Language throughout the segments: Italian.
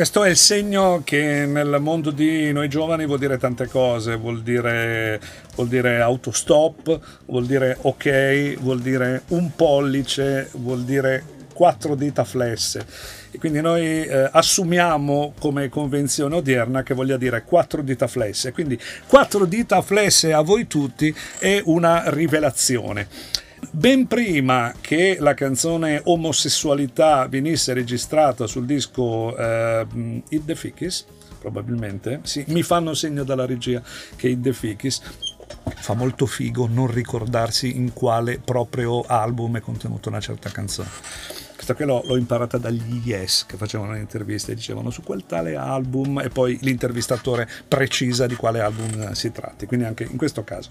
Questo è il segno che nel mondo di noi giovani vuol dire tante cose, vuol dire, vuol dire autostop, vuol dire ok, vuol dire un pollice, vuol dire quattro dita flesse. E quindi noi eh, assumiamo come convenzione odierna che voglia dire quattro dita flesse. Quindi quattro dita flesse a voi tutti è una rivelazione. Ben prima che la canzone Omosessualità venisse registrata sul disco eh, It the Fickies, probabilmente, sì, mi fanno segno dalla regia che It the Fickies fa molto figo non ricordarsi in quale proprio album è contenuta una certa canzone. Questa qui l'ho, l'ho imparata dagli Yes che facevano le interviste e dicevano su quel tale album e poi l'intervistatore precisa di quale album si tratti, quindi anche in questo caso.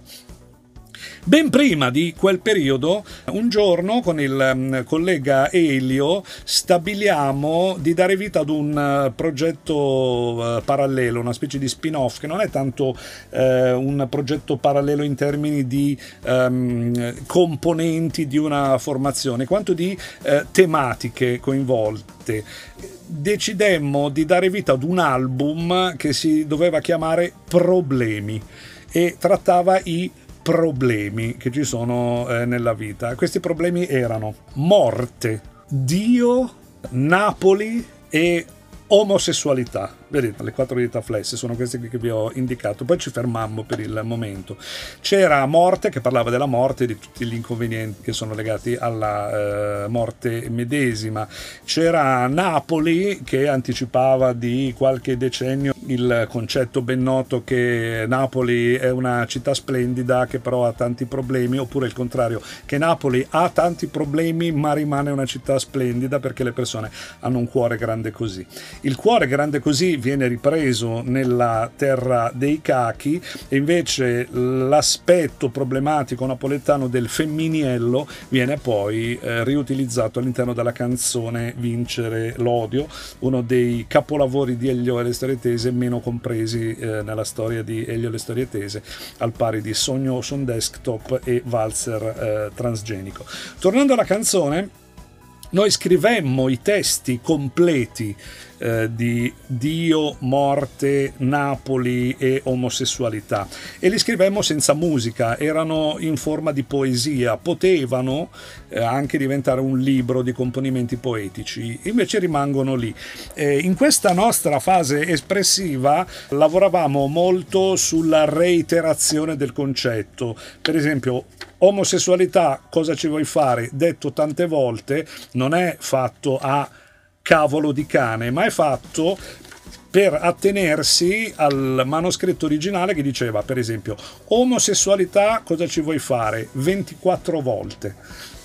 Ben prima di quel periodo, un giorno con il mm, collega Elio stabiliamo di dare vita ad un eh, progetto eh, parallelo, una specie di spin-off che non è tanto eh, un progetto parallelo in termini di um, componenti di una formazione, quanto di eh, tematiche coinvolte. Decidemmo di dare vita ad un album che si doveva chiamare Problemi e trattava i problemi che ci sono eh, nella vita. Questi problemi erano morte, Dio, Napoli e omosessualità. Vedete, le quattro dita flesse sono queste che vi ho indicato. Poi ci fermammo per il momento. C'era Morte che parlava della morte e di tutti gli inconvenienti che sono legati alla eh, morte medesima. C'era Napoli che anticipava di qualche decennio il concetto ben noto che Napoli è una città splendida che però ha tanti problemi, oppure il contrario, che Napoli ha tanti problemi ma rimane una città splendida perché le persone hanno un cuore grande così. Il cuore grande così viene ripreso nella terra dei cachi e invece l'aspetto problematico napoletano del femminiello viene poi eh, riutilizzato all'interno della canzone Vincere l'odio, uno dei capolavori di Elio e le storie tese meno compresi eh, nella storia di Elio e le storie tese, al pari di Sogno son desktop e Valzer eh, transgenico. Tornando alla canzone, noi scrivemmo i testi completi eh, di Dio, morte, Napoli e omosessualità. E li scrivemmo senza musica, erano in forma di poesia, potevano eh, anche diventare un libro di componimenti poetici, invece rimangono lì. Eh, in questa nostra fase espressiva lavoravamo molto sulla reiterazione del concetto, per esempio omosessualità, cosa ci vuoi fare? Detto tante volte, non è fatto a cavolo di cane, ma è fatto per attenersi al manoscritto originale che diceva, per esempio, omosessualità, cosa ci vuoi fare? 24 volte.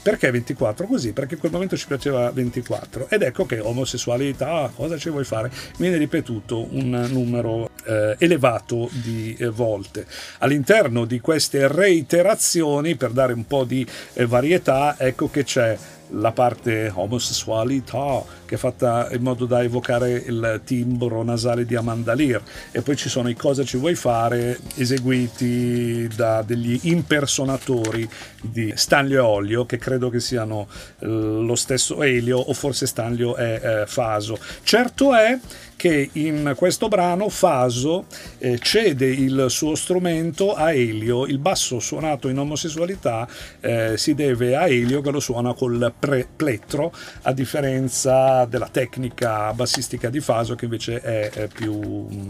Perché 24? Così, perché in quel momento ci piaceva 24. Ed ecco che omosessualità, cosa ci vuoi fare? Viene ripetuto un numero eh, elevato di eh, volte. All'interno di queste reiterazioni, per dare un po' di eh, varietà, ecco che c'è la parte omosessualità che è fatta in modo da evocare il timbro nasale di Amanda Lear. E poi ci sono i cosa ci vuoi fare eseguiti da degli impersonatori di Stanlio e Olio che credo che siano eh, lo stesso Elio o forse Stanlio è eh, Faso. Certo è che in questo brano Faso eh, cede il suo strumento a Elio, il basso suonato in omosessualità eh, si deve a Elio che lo suona col pre- plettro, a differenza della tecnica bassistica di Faso che invece è, è più mm,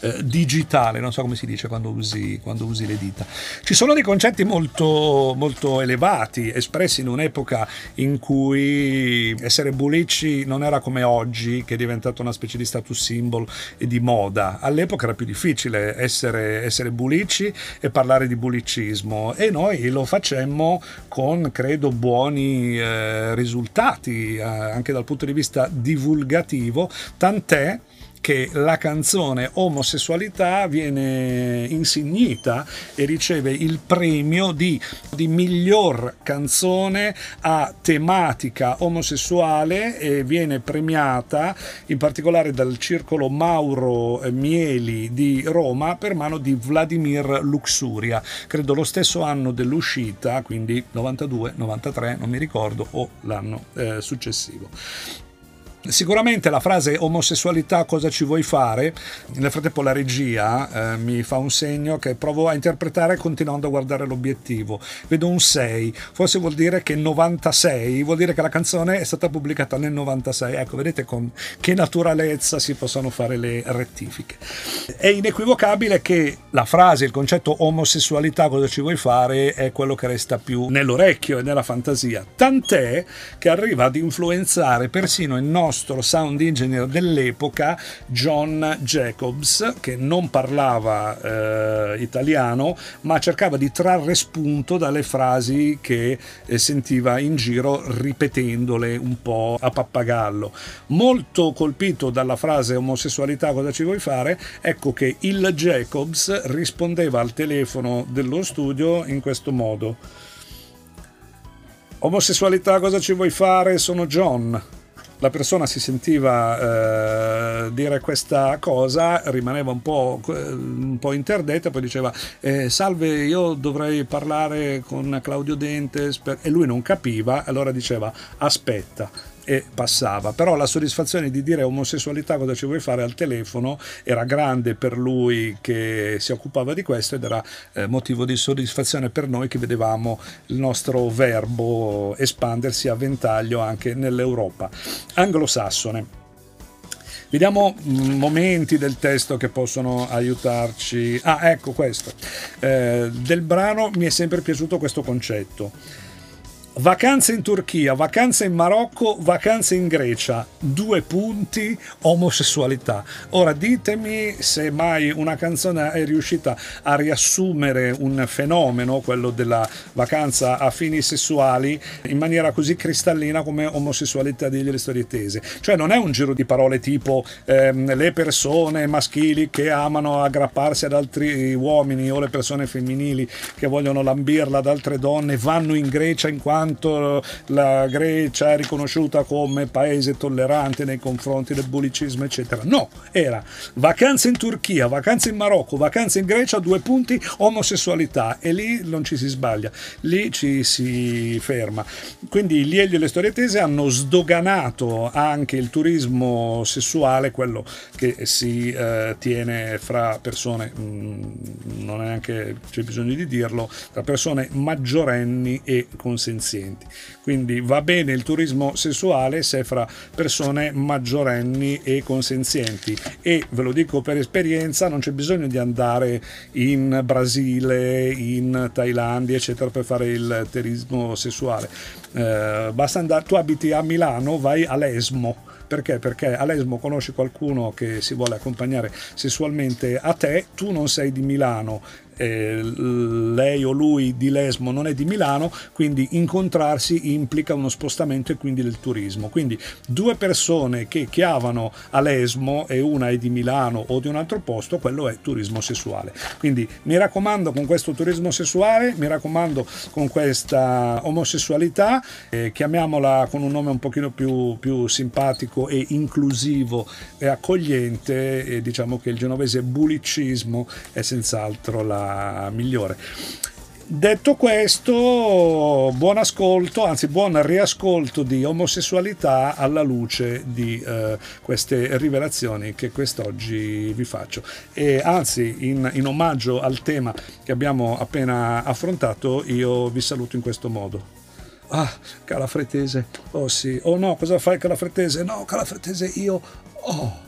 eh, digitale, non so come si dice quando usi, quando usi, le dita. Ci sono dei concetti molto, molto elevati, espressi in un'epoca in cui essere bulicci non era come oggi, che è diventato una specie di status symbol e di moda. All'epoca era più difficile essere, essere bulici e parlare di bulicismo e noi lo facemmo con, credo, buoni eh, risultati eh, anche dal punto di vista divulgativo, tant'è che la canzone Omosessualità viene insignita e riceve il premio di, di miglior canzone a tematica omosessuale e viene premiata in particolare dal circolo Mauro Mieli di Roma per mano di Vladimir Luxuria, credo lo stesso anno dell'uscita, quindi 92, 93, non mi ricordo, o l'anno eh, successivo. Sicuramente la frase omosessualità cosa ci vuoi fare? Nel frattempo la regia eh, mi fa un segno che provo a interpretare continuando a guardare l'obiettivo. Vedo un 6, forse vuol dire che 96, vuol dire che la canzone è stata pubblicata nel 96. Ecco, vedete con che naturalezza si possono fare le rettifiche. È inequivocabile che la frase, il concetto omosessualità cosa ci vuoi fare è quello che resta più nell'orecchio e nella fantasia. Tant'è che arriva ad influenzare persino il nostro nostro sound engineer dell'epoca, John Jacobs, che non parlava eh, italiano, ma cercava di trarre spunto dalle frasi che eh, sentiva in giro ripetendole un po' a pappagallo. Molto colpito dalla frase omosessualità cosa ci vuoi fare, ecco che il Jacobs rispondeva al telefono dello studio in questo modo. Omosessualità cosa ci vuoi fare? Sono John la persona si sentiva eh, dire questa cosa, rimaneva un po', un po interdetta, poi diceva eh, salve io dovrei parlare con Claudio Dentes e lui non capiva, allora diceva aspetta e passava. Però la soddisfazione di dire omosessualità cosa ci vuoi fare al telefono era grande per lui che si occupava di questo ed era eh, motivo di soddisfazione per noi che vedevamo il nostro verbo espandersi a ventaglio anche nell'Europa anglosassone. Vediamo mm, momenti del testo che possono aiutarci. Ah, ecco questo. Eh, del brano mi è sempre piaciuto questo concetto Vacanze in Turchia, vacanze in Marocco, vacanze in Grecia, due punti, omosessualità. Ora ditemi se mai una canzone è riuscita a riassumere un fenomeno, quello della vacanza a fini sessuali, in maniera così cristallina come omosessualità delle storie tese. Cioè non è un giro di parole tipo ehm, le persone maschili che amano aggrapparsi ad altri uomini o le persone femminili che vogliono lambirla ad altre donne vanno in Grecia in quanto quanto la Grecia è riconosciuta come paese tollerante nei confronti del bullicismo, eccetera. No, era vacanze in Turchia, vacanze in Marocco, vacanze in Grecia, due punti, omosessualità e lì non ci si sbaglia, lì ci si ferma. Quindi gli Elio e le storie tese hanno sdoganato anche il turismo sessuale, quello che si eh, tiene fra persone, mh, mm, non è neanche c'è bisogno di dirlo, tra persone maggiorenni e consenzienti pazienti. Quindi va bene il turismo sessuale se fra persone maggiorenni e consenzienti e ve lo dico per esperienza non c'è bisogno di andare in Brasile, in Thailandia eccetera per fare il turismo sessuale. Eh, basta andare, tu abiti a Milano, vai all'Esmo perché? Perché all'Esmo conosci qualcuno che si vuole accompagnare sessualmente a te, tu non sei di Milano, eh, lei o lui di Lesmo non è di Milano, quindi incontrarsi implica uno spostamento e quindi del turismo. Quindi due persone che chiavano a Lesmo e una è di Milano o di un altro posto, quello è turismo sessuale. Quindi mi raccomando con questo turismo sessuale, mi raccomando con questa omosessualità, eh, chiamiamola con un nome un pochino più, più simpatico e inclusivo e accogliente, e diciamo che il genovese bullicismo è senz'altro la migliore. Detto questo, buon ascolto, anzi buon riascolto di omosessualità alla luce di eh, queste rivelazioni che quest'oggi vi faccio. E anzi, in, in, omaggio al tema che abbiamo appena affrontato, io vi saluto in questo modo. Ah, calafretese, oh sì, oh no, cosa fai calafretese? No, calafretese io, oh.